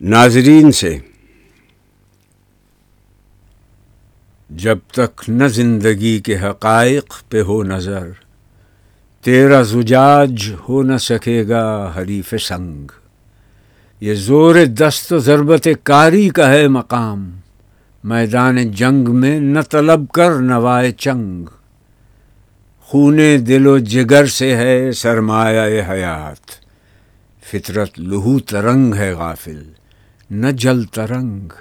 ناظرین سے۔ جب تک نہ زندگی کے حقائق پہ ہو نظر، تیرا زجاج ہو نہ سکے گا حریف سنگ۔ یہ زور دست و ضربت کاری کا ہے مقام۔ میدان جنگ میں نہ طلب کر نوائے چنگ۔ خون دل و جگر سے ہے سرمایہ حیات۔ فطرت لہو ترنگ ہے غافل۔ نہ جل ترنگ